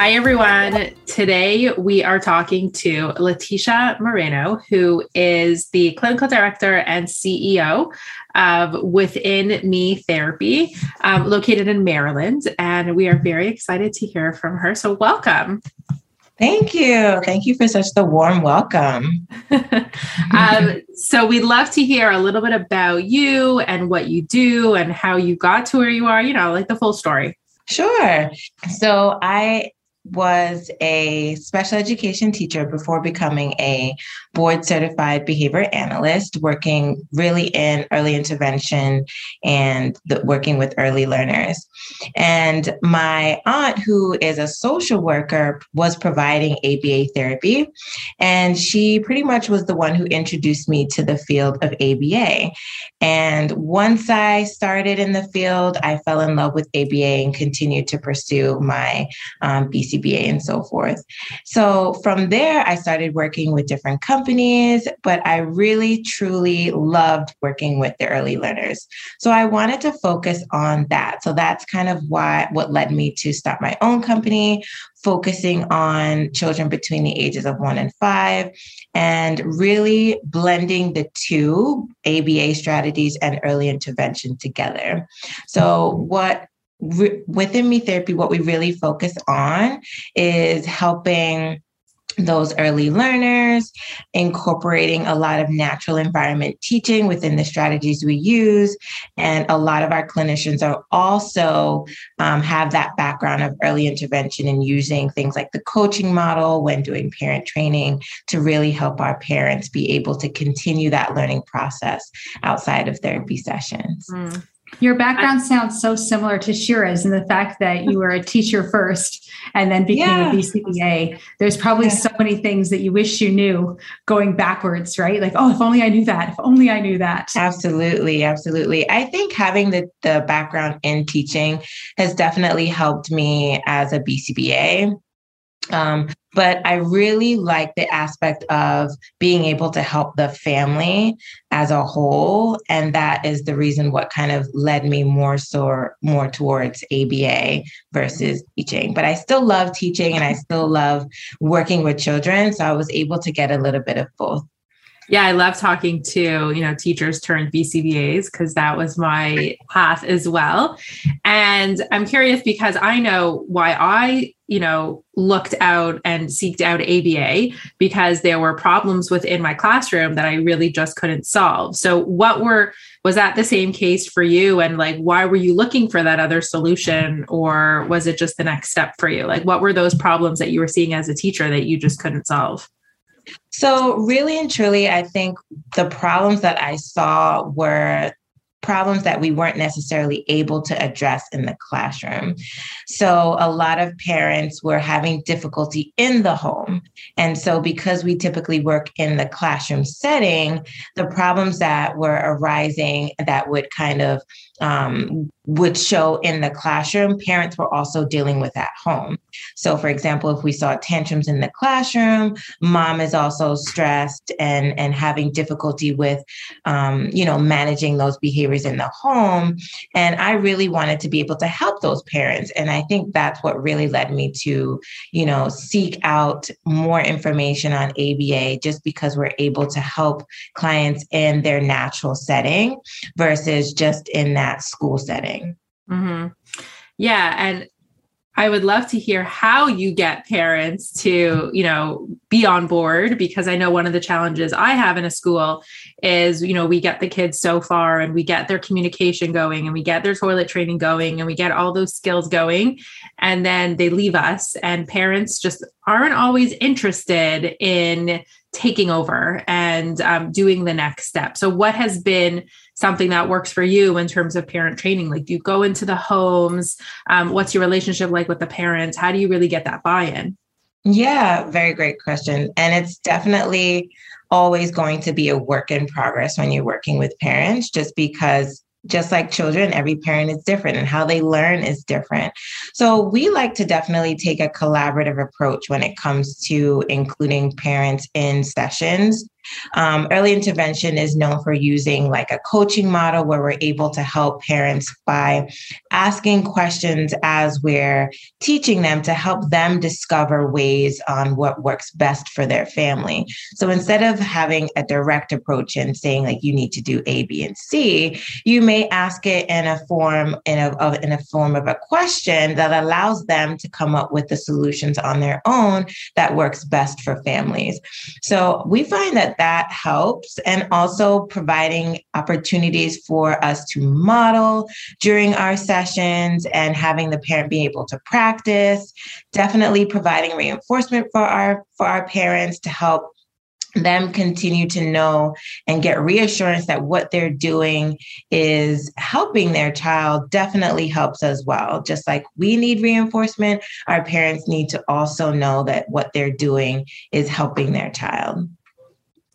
Hi, everyone. Today we are talking to Leticia Moreno, who is the clinical director and CEO of Within Me Therapy, um, located in Maryland. And we are very excited to hear from her. So, welcome. Thank you. Thank you for such the warm welcome. um, so, we'd love to hear a little bit about you and what you do and how you got to where you are, you know, like the full story. Sure. So, I was a special education teacher before becoming a board certified behavior analyst, working really in early intervention and the, working with early learners. And my aunt, who is a social worker, was providing ABA therapy. And she pretty much was the one who introduced me to the field of ABA. And once I started in the field, I fell in love with ABA and continued to pursue my um, BCBA and so forth. So from there, I started working with different companies, but I really, truly loved working with the early learners. So I wanted to focus on that. So that's kind of why what led me to start my own company, focusing on children between the ages of one and five, and really blending the two ABA strategies and early intervention together. So, what within me therapy, what we really focus on is helping those early learners, incorporating a lot of natural environment teaching within the strategies we use. And a lot of our clinicians are also um, have that background of early intervention and using things like the coaching model when doing parent training to really help our parents be able to continue that learning process outside of therapy sessions. Mm. Your background I, sounds so similar to Shira's in the fact that you were a teacher first and then became yeah. a BCBA. There's probably yeah. so many things that you wish you knew going backwards, right? Like, oh, if only I knew that. If only I knew that. Absolutely. Absolutely. I think having the, the background in teaching has definitely helped me as a BCBA. Um, but I really like the aspect of being able to help the family as a whole. And that is the reason what kind of led me more so more towards ABA versus teaching. But I still love teaching and I still love working with children. So I was able to get a little bit of both. Yeah, I love talking to, you know, teachers turned BCBAs because that was my path as well. And I'm curious because I know why I, you know, looked out and seeked out ABA because there were problems within my classroom that I really just couldn't solve. So what were was that the same case for you and like why were you looking for that other solution or was it just the next step for you? Like what were those problems that you were seeing as a teacher that you just couldn't solve? So, really and truly, I think the problems that I saw were problems that we weren't necessarily able to address in the classroom. So, a lot of parents were having difficulty in the home. And so, because we typically work in the classroom setting, the problems that were arising that would kind of um, would show in the classroom, parents were also dealing with at home. So, for example, if we saw tantrums in the classroom, mom is also stressed and and having difficulty with, um, you know, managing those behaviors in the home. And I really wanted to be able to help those parents, and I think that's what really led me to, you know, seek out more information on ABA, just because we're able to help clients in their natural setting versus just in that school setting. Mm-hmm. Yeah, and I would love to hear how you get parents to, you know, be on board because I know one of the challenges I have in a school is, you know, we get the kids so far and we get their communication going and we get their toilet training going and we get all those skills going and then they leave us and parents just aren't always interested in taking over and um, doing the next step. So what has been something that works for you in terms of parent training? Like, do you go into the homes? Um, what's your relationship like with the parents? How do you really get that buy in? Yeah, very great question. And it's definitely always going to be a work in progress when you're working with parents, just because just like children, every parent is different and how they learn is different. So, we like to definitely take a collaborative approach when it comes to including parents in sessions um, early intervention is known for using like a coaching model where we're able to help parents by asking questions as we're teaching them to help them discover ways on what works best for their family. So instead of having a direct approach and saying like you need to do A, B, and C, you may ask it in a form in a of, in a form of a question that allows them to come up with the solutions on their own that works best for families. So we find that that helps. And also providing opportunities for us to model during our sessions and having the parent be able to practice. Definitely providing reinforcement for our for our parents to help them continue to know and get reassurance that what they're doing is helping their child definitely helps as well. Just like we need reinforcement, our parents need to also know that what they're doing is helping their child.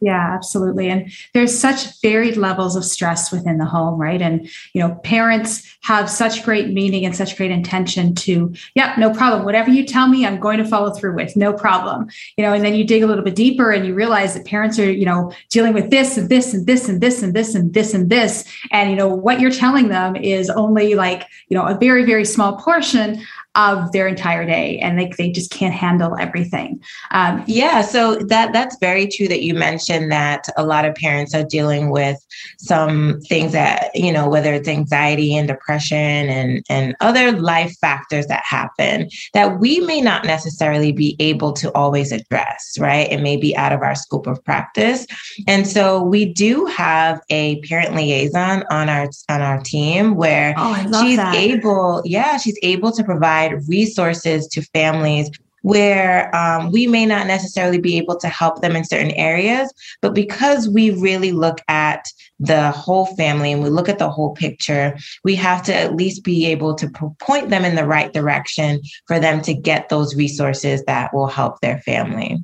Yeah, absolutely. And there's such varied levels of stress within the home, right? And, you know, parents have such great meaning and such great intention to, yeah, no problem. Whatever you tell me, I'm going to follow through with, no problem. You know, and then you dig a little bit deeper and you realize that parents are, you know, dealing with this and this and this and this and this and this and this. And, you know, what you're telling them is only like, you know, a very, very small portion of their entire day and they, they just can't handle everything. Um, yeah so that that's very true that you mentioned that a lot of parents are dealing with some things that you know whether it's anxiety and depression and and other life factors that happen that we may not necessarily be able to always address right? It may be out of our scope of practice. And so we do have a parent liaison on our on our team where oh, she's that. able yeah she's able to provide provide resources to families where um, we may not necessarily be able to help them in certain areas, but because we really look at the whole family and we look at the whole picture, we have to at least be able to point them in the right direction for them to get those resources that will help their family.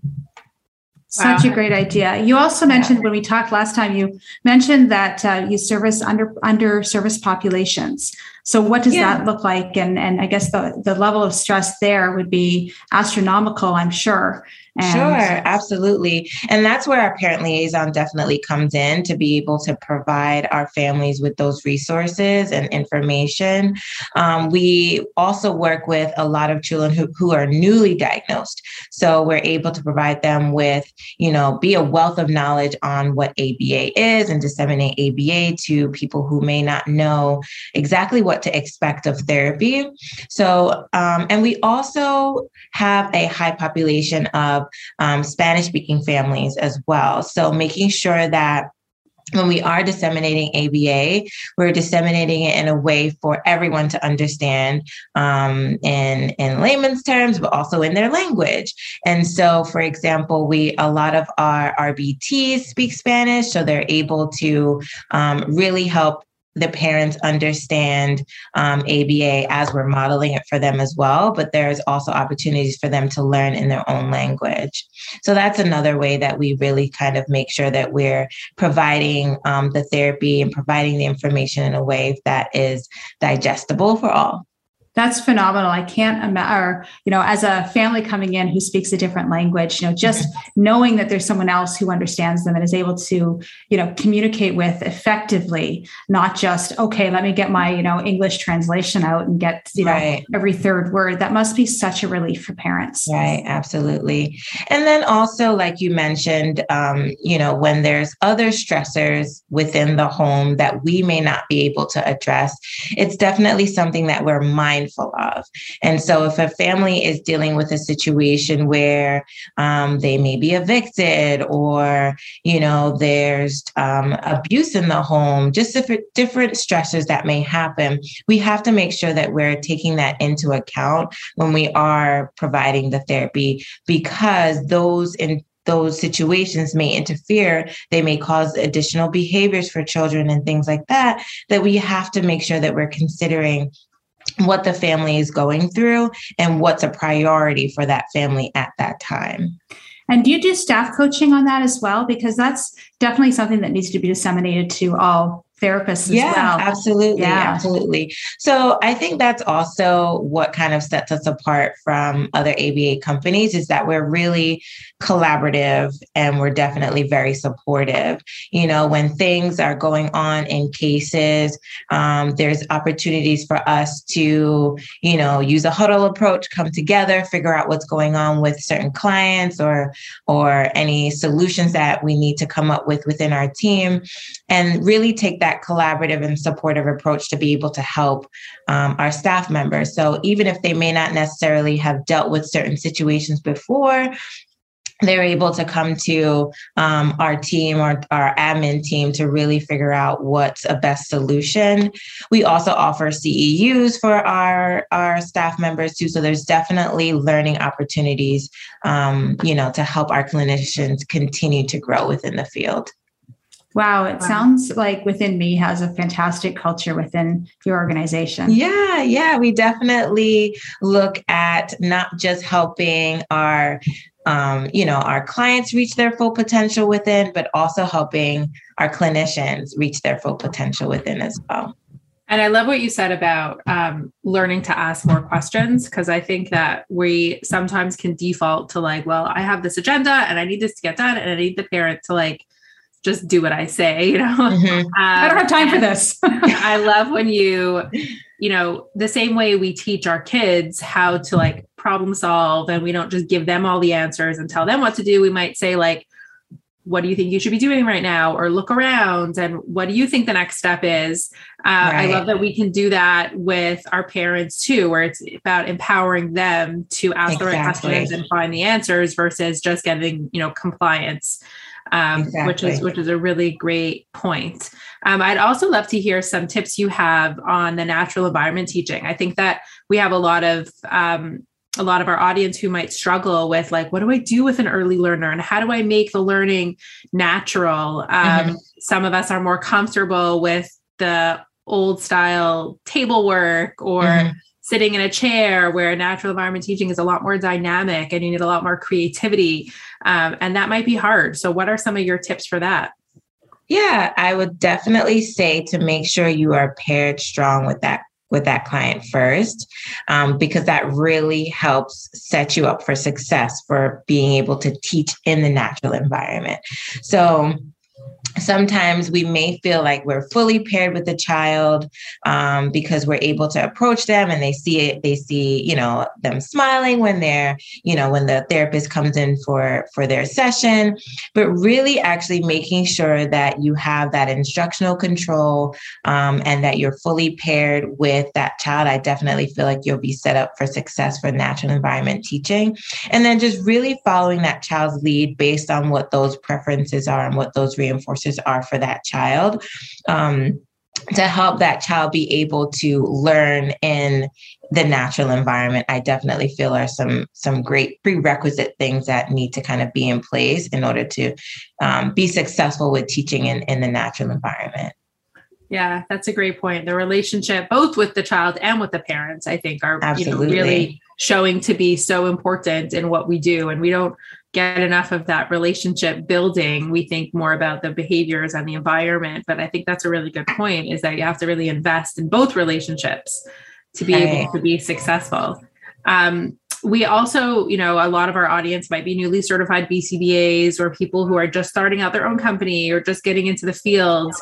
Such wow. a great idea. You also mentioned when we talked last time, you mentioned that uh, you service under under service populations. So what does yeah. that look like? And and I guess the the level of stress there would be astronomical, I'm sure. And sure, absolutely. And that's where our parent liaison definitely comes in to be able to provide our families with those resources and information. Um, we also work with a lot of children who, who are newly diagnosed. So we're able to provide them with, you know, be a wealth of knowledge on what ABA is and disseminate ABA to people who may not know exactly what to expect of therapy. So, um, and we also have a high population of of um, Spanish speaking families as well. So making sure that when we are disseminating ABA, we're disseminating it in a way for everyone to understand um, in in layman's terms, but also in their language. And so, for example, we a lot of our RBTs speak Spanish, so they're able to um, really help the parents understand um, ABA as we're modeling it for them as well, but there's also opportunities for them to learn in their own language. So that's another way that we really kind of make sure that we're providing um, the therapy and providing the information in a way that is digestible for all. That's phenomenal. I can't imagine, you know, as a family coming in who speaks a different language, you know, just mm-hmm. knowing that there's someone else who understands them and is able to, you know, communicate with effectively, not just, okay, let me get my, you know, English translation out and get, you know, right. every third word. That must be such a relief for parents. Right. Absolutely. And then also, like you mentioned, um, you know, when there's other stressors within the home that we may not be able to address, it's definitely something that we're mindful mindful of. And so, if a family is dealing with a situation where um, they may be evicted or, you know, there's um, abuse in the home, just different, different stressors that may happen, we have to make sure that we're taking that into account when we are providing the therapy because those in those situations may interfere they may cause additional behaviors for children and things like that that we have to make sure that we're considering what the family is going through and what's a priority for that family at that time. And do you do staff coaching on that as well? Because that's definitely something that needs to be disseminated to all therapists as yeah, well. Absolutely. Yeah. Absolutely. So I think that's also what kind of sets us apart from other ABA companies is that we're really collaborative and we're definitely very supportive. You know, when things are going on in cases, um, there's opportunities for us to, you know, use a huddle approach, come together, figure out what's going on with certain clients or or any solutions that we need to come up with within our team and really take that that collaborative and supportive approach to be able to help um, our staff members. So even if they may not necessarily have dealt with certain situations before, they're able to come to um, our team or our admin team to really figure out what's a best solution. We also offer CEUs for our our staff members too. So there's definitely learning opportunities, um, you know, to help our clinicians continue to grow within the field. Wow, it wow. sounds like Within Me has a fantastic culture within your organization. Yeah, yeah, we definitely look at not just helping our um, you know, our clients reach their full potential within, but also helping our clinicians reach their full potential within as well. And I love what you said about um, learning to ask more questions because I think that we sometimes can default to like, well, I have this agenda and I need this to get done, and I need the parent to like just do what I say, you know. Mm-hmm. Um, I don't have time for this. I love when you, you know, the same way we teach our kids how to like problem solve and we don't just give them all the answers and tell them what to do. We might say like what do you think you should be doing right now or look around and what do you think the next step is uh, right. i love that we can do that with our parents too where it's about empowering them to ask exactly. the right questions and find the answers versus just getting you know compliance um, exactly. which is which is a really great point. Um, I'd also love to hear some tips you have on the natural environment teaching. I think that we have a lot of um, a lot of our audience who might struggle with like what do i do with an early learner and how do i make the learning natural um, mm-hmm. some of us are more comfortable with the old style table work or mm-hmm sitting in a chair where natural environment teaching is a lot more dynamic and you need a lot more creativity. Um, and that might be hard. So, what are some of your tips for that? Yeah, I would definitely say to make sure you are paired strong with that with that client first, um, because that really helps set you up for success for being able to teach in the natural environment. So sometimes we may feel like we're fully paired with the child um, because we're able to approach them and they see it they see you know them smiling when they're you know when the therapist comes in for for their session. But really actually making sure that you have that instructional control um, and that you're fully paired with that child i definitely feel like you'll be set up for success for natural environment teaching. And then just really following that child's lead based on what those preferences are and what those reinforcements are for that child. Um, to help that child be able to learn in the natural environment i definitely feel are some some great prerequisite things that need to kind of be in place in order to um, be successful with teaching in, in the natural environment Yeah, that's a great point. The relationship, both with the child and with the parents, I think, are you know, really showing to be so important in what we do. And we don't get enough of that relationship building. We think more about the behaviors and the environment. But I think that's a really good point is that you have to really invest in both relationships to be able to be successful. Um, we also, you know, a lot of our audience might be newly certified BCBAs or people who are just starting out their own company or just getting into the field.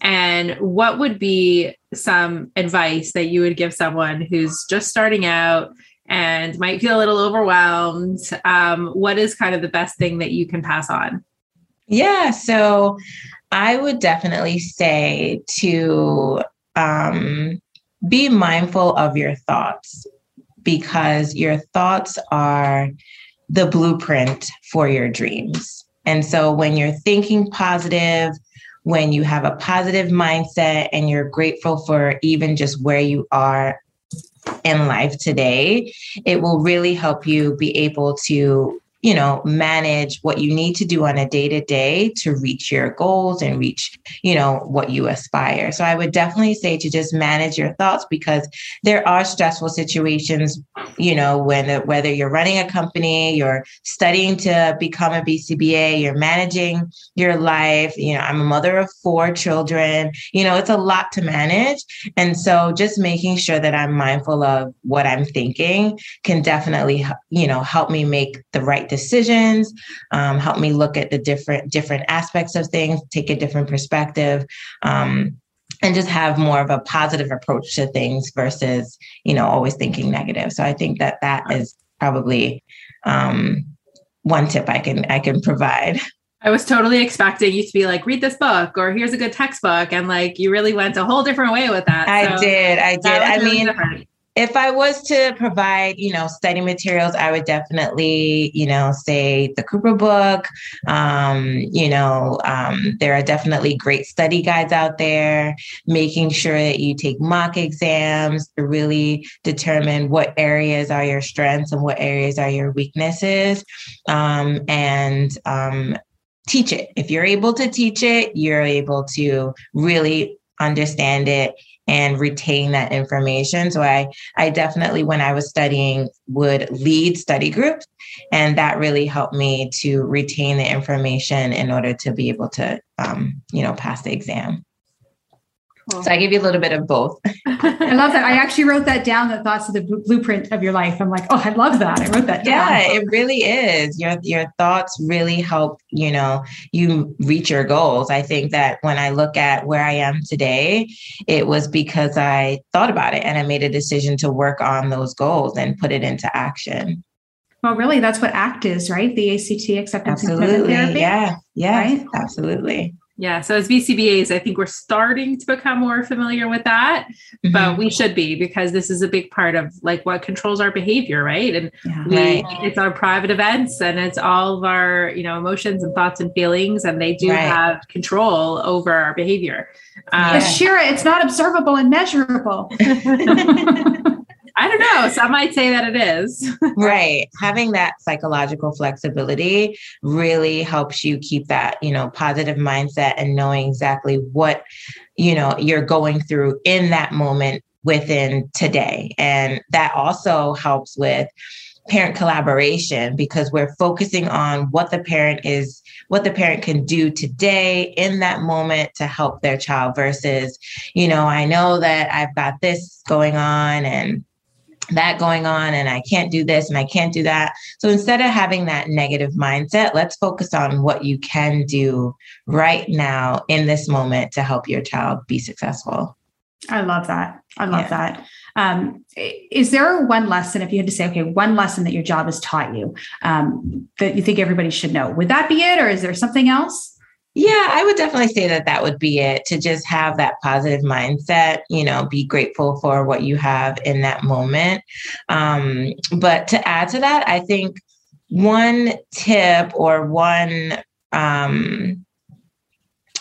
And what would be some advice that you would give someone who's just starting out and might feel a little overwhelmed? Um, what is kind of the best thing that you can pass on? Yeah, so I would definitely say to um, be mindful of your thoughts because your thoughts are the blueprint for your dreams. And so when you're thinking positive, when you have a positive mindset and you're grateful for even just where you are in life today, it will really help you be able to you know manage what you need to do on a day to day to reach your goals and reach you know what you aspire. So i would definitely say to just manage your thoughts because there are stressful situations you know when whether you're running a company you're studying to become a bcba you're managing your life you know i'm a mother of four children you know it's a lot to manage. And so just making sure that i'm mindful of what i'm thinking can definitely you know help me make the right decisions, um, help me look at the different different aspects of things, take a different perspective. Um, and just have more of a positive approach to things versus you know always thinking negative so i think that that is probably um, one tip i can i can provide I was totally expecting you to be like, read this book or here's a good textbook. And like, you really went a whole different way with that. I so did. I did. I really mean, different if I was to provide, you know, study materials, I would definitely, you know, say the Cooper book. Um, you know, um, there are definitely great study guides out there, making sure that you take mock exams to really determine what areas are your strengths and what areas are your weaknesses. Um, and um, teach it. If you're able to teach it, you're able to really understand it and retain that information. So I I definitely when I was studying would lead study groups and that really helped me to retain the information in order to be able to um, you know pass the exam. So I give you a little bit of both. I love that. I actually wrote that down. The thoughts of the blueprint of your life. I'm like, oh, I love that. I wrote that down. Yeah, it really is. Your your thoughts really help. You know, you reach your goals. I think that when I look at where I am today, it was because I thought about it and I made a decision to work on those goals and put it into action. Well, really, that's what ACT is, right? The ACT acceptance absolutely. Therapy. Yeah. Yeah. Right? Absolutely. Yeah. So as BCBAs, I think we're starting to become more familiar with that, mm-hmm. but we should be because this is a big part of like what controls our behavior, right? And yeah, we right. it's our private events and it's all of our, you know, emotions and thoughts and feelings, and they do right. have control over our behavior. Um, Shira, it's not observable and measurable. I don't know. Some might say that it is. right. Having that psychological flexibility really helps you keep that, you know, positive mindset and knowing exactly what, you know, you're going through in that moment within today. And that also helps with parent collaboration because we're focusing on what the parent is what the parent can do today in that moment to help their child versus you know i know that i've got this going on and that going on and I can't do this and I can't do that. So instead of having that negative mindset, let's focus on what you can do right now in this moment to help your child be successful. I love that. I love yeah. that. Um, is there one lesson, if you had to say, okay, one lesson that your job has taught you um, that you think everybody should know? Would that be it, or is there something else? Yeah, I would definitely say that that would be it to just have that positive mindset, you know, be grateful for what you have in that moment. Um, but to add to that, I think one tip or one, um,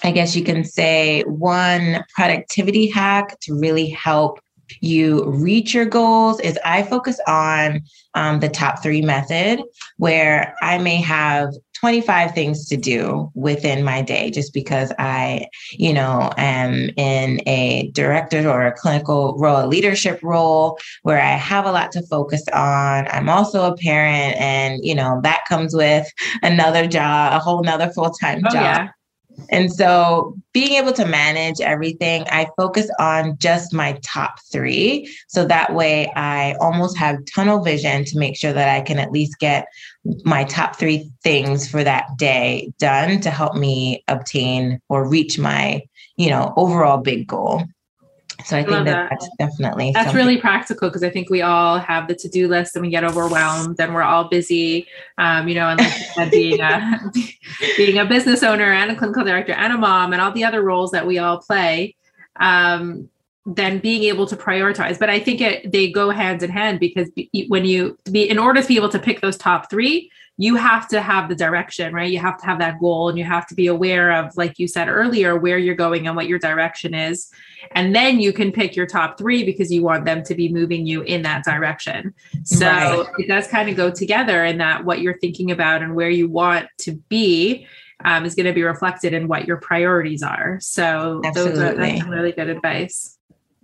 I guess you can say, one productivity hack to really help you reach your goals is I focus on um, the top three method, where I may have 25 things to do within my day just because I, you know, am in a director or a clinical role, a leadership role where I have a lot to focus on. I'm also a parent and, you know, that comes with another job, a whole nother full-time oh, job. Yeah. And so being able to manage everything, I focus on just my top three. So that way I almost have tunnel vision to make sure that I can at least get my top three things for that day done to help me obtain or reach my, you know, overall big goal. So I, think that, that, that's definitely that's something. really practical because I think we all have the to-do list and we get overwhelmed and we're all busy. Um, you know, and like said, being a being a business owner and a clinical director and a mom and all the other roles that we all play. Um, then being able to prioritize but i think it, they go hand in hand because when you be in order to be able to pick those top three you have to have the direction, right? You have to have that goal and you have to be aware of, like you said earlier, where you're going and what your direction is. And then you can pick your top three because you want them to be moving you in that direction. So right. it does kind of go together in that what you're thinking about and where you want to be um, is going to be reflected in what your priorities are. So Absolutely. those are that's really good advice.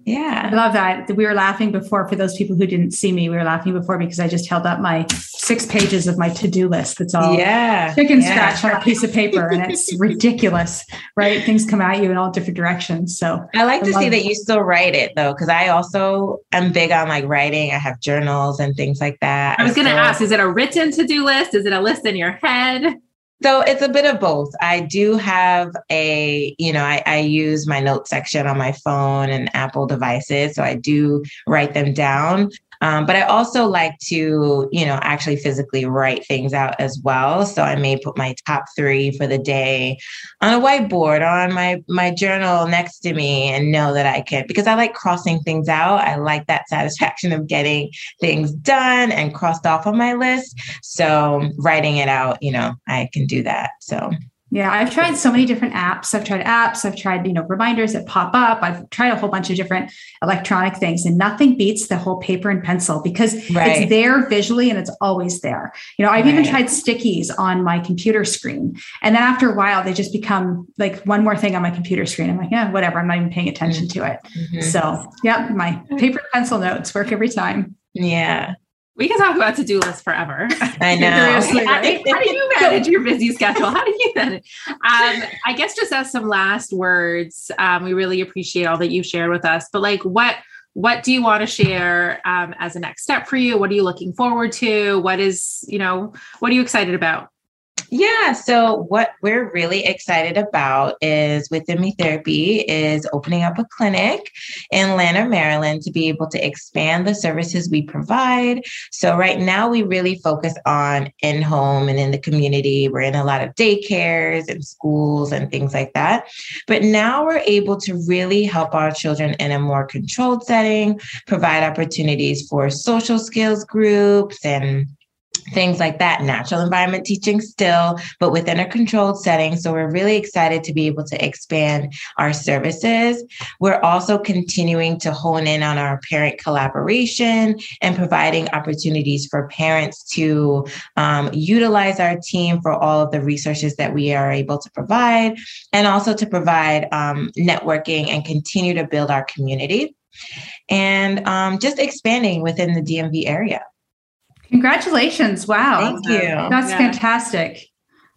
Yeah. I love that. We were laughing before for those people who didn't see me. We were laughing before because I just held up my six pages of my to-do list. That's all yeah. chicken yeah. scratch on a piece of paper. And it's ridiculous, right? Things come at you in all different directions. So I like I to see that you still write it though, because I also am big on like writing. I have journals and things like that. I was gonna ask, is it a written to-do list? Is it a list in your head? So it's a bit of both. I do have a, you know, I, I, use my note section on my phone and Apple devices. So I do write them down. Um, but I also like to, you know, actually physically write things out as well. So I may put my top three for the day on a whiteboard or on my my journal next to me and know that I can because I like crossing things out. I like that satisfaction of getting things done and crossed off on my list. So writing it out, you know, I can do that. So yeah, I've tried so many different apps. I've tried apps, I've tried, you know, reminders that pop up. I've tried a whole bunch of different electronic things and nothing beats the whole paper and pencil because right. it's there visually and it's always there. You know, I've right. even tried stickies on my computer screen. And then after a while they just become like one more thing on my computer screen. I'm like, yeah, whatever. I'm not even paying attention to it. Mm-hmm. So, yeah, my paper and pencil notes work every time. Yeah. We can talk about to-do lists forever. I know. how, do, how, do you manage your busy schedule? How do you manage? Um, I guess just as some last words, um, we really appreciate all that you've shared with us. But like, what what do you want to share um, as a next step for you? What are you looking forward to? What is you know what are you excited about? Yeah. So what we're really excited about is within me therapy is opening up a clinic in Lanham, Maryland to be able to expand the services we provide. So right now we really focus on in-home and in the community. We're in a lot of daycares and schools and things like that. But now we're able to really help our children in a more controlled setting, provide opportunities for social skills groups and things like that, natural environment teaching still, but within a controlled setting. So we're really excited to be able to expand our services. We're also continuing to hone in on our parent collaboration and providing opportunities for parents to um, utilize our team for all of the resources that we are able to provide, and also to provide um, networking and continue to build our community. And um, just expanding within the DMV area. Congratulations. Wow. Thank you. That's yeah. fantastic.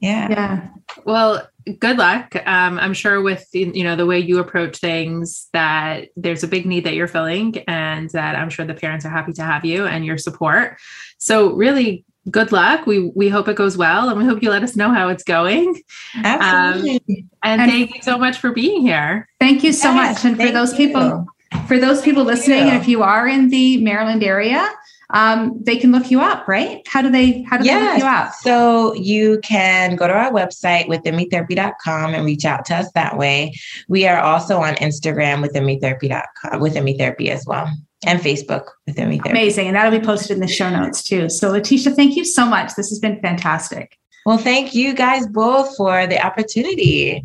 Yeah. Yeah. Well, good luck. Um, I'm sure with you know the way you approach things that there's a big need that you're filling, and that I'm sure the parents are happy to have you and your support. So really, good luck. We we hope it goes well, and we hope you let us know how it's going. Absolutely. Um, and, and, thank you so much for being here. Thank you so yes, much. And for those you. people, for those people listening, and if you are in the Maryland area um, they can look you up, right? How do they how do yes. they look you up? So you can go to our website withinmetherapy.com and reach out to us that way. We are also on Instagram withinmetherapy.com within me therapy as well. And Facebook within me therapy. Amazing. And that'll be posted in the show notes too. So Leticia, thank you so much. This has been fantastic. Well, thank you guys both for the opportunity.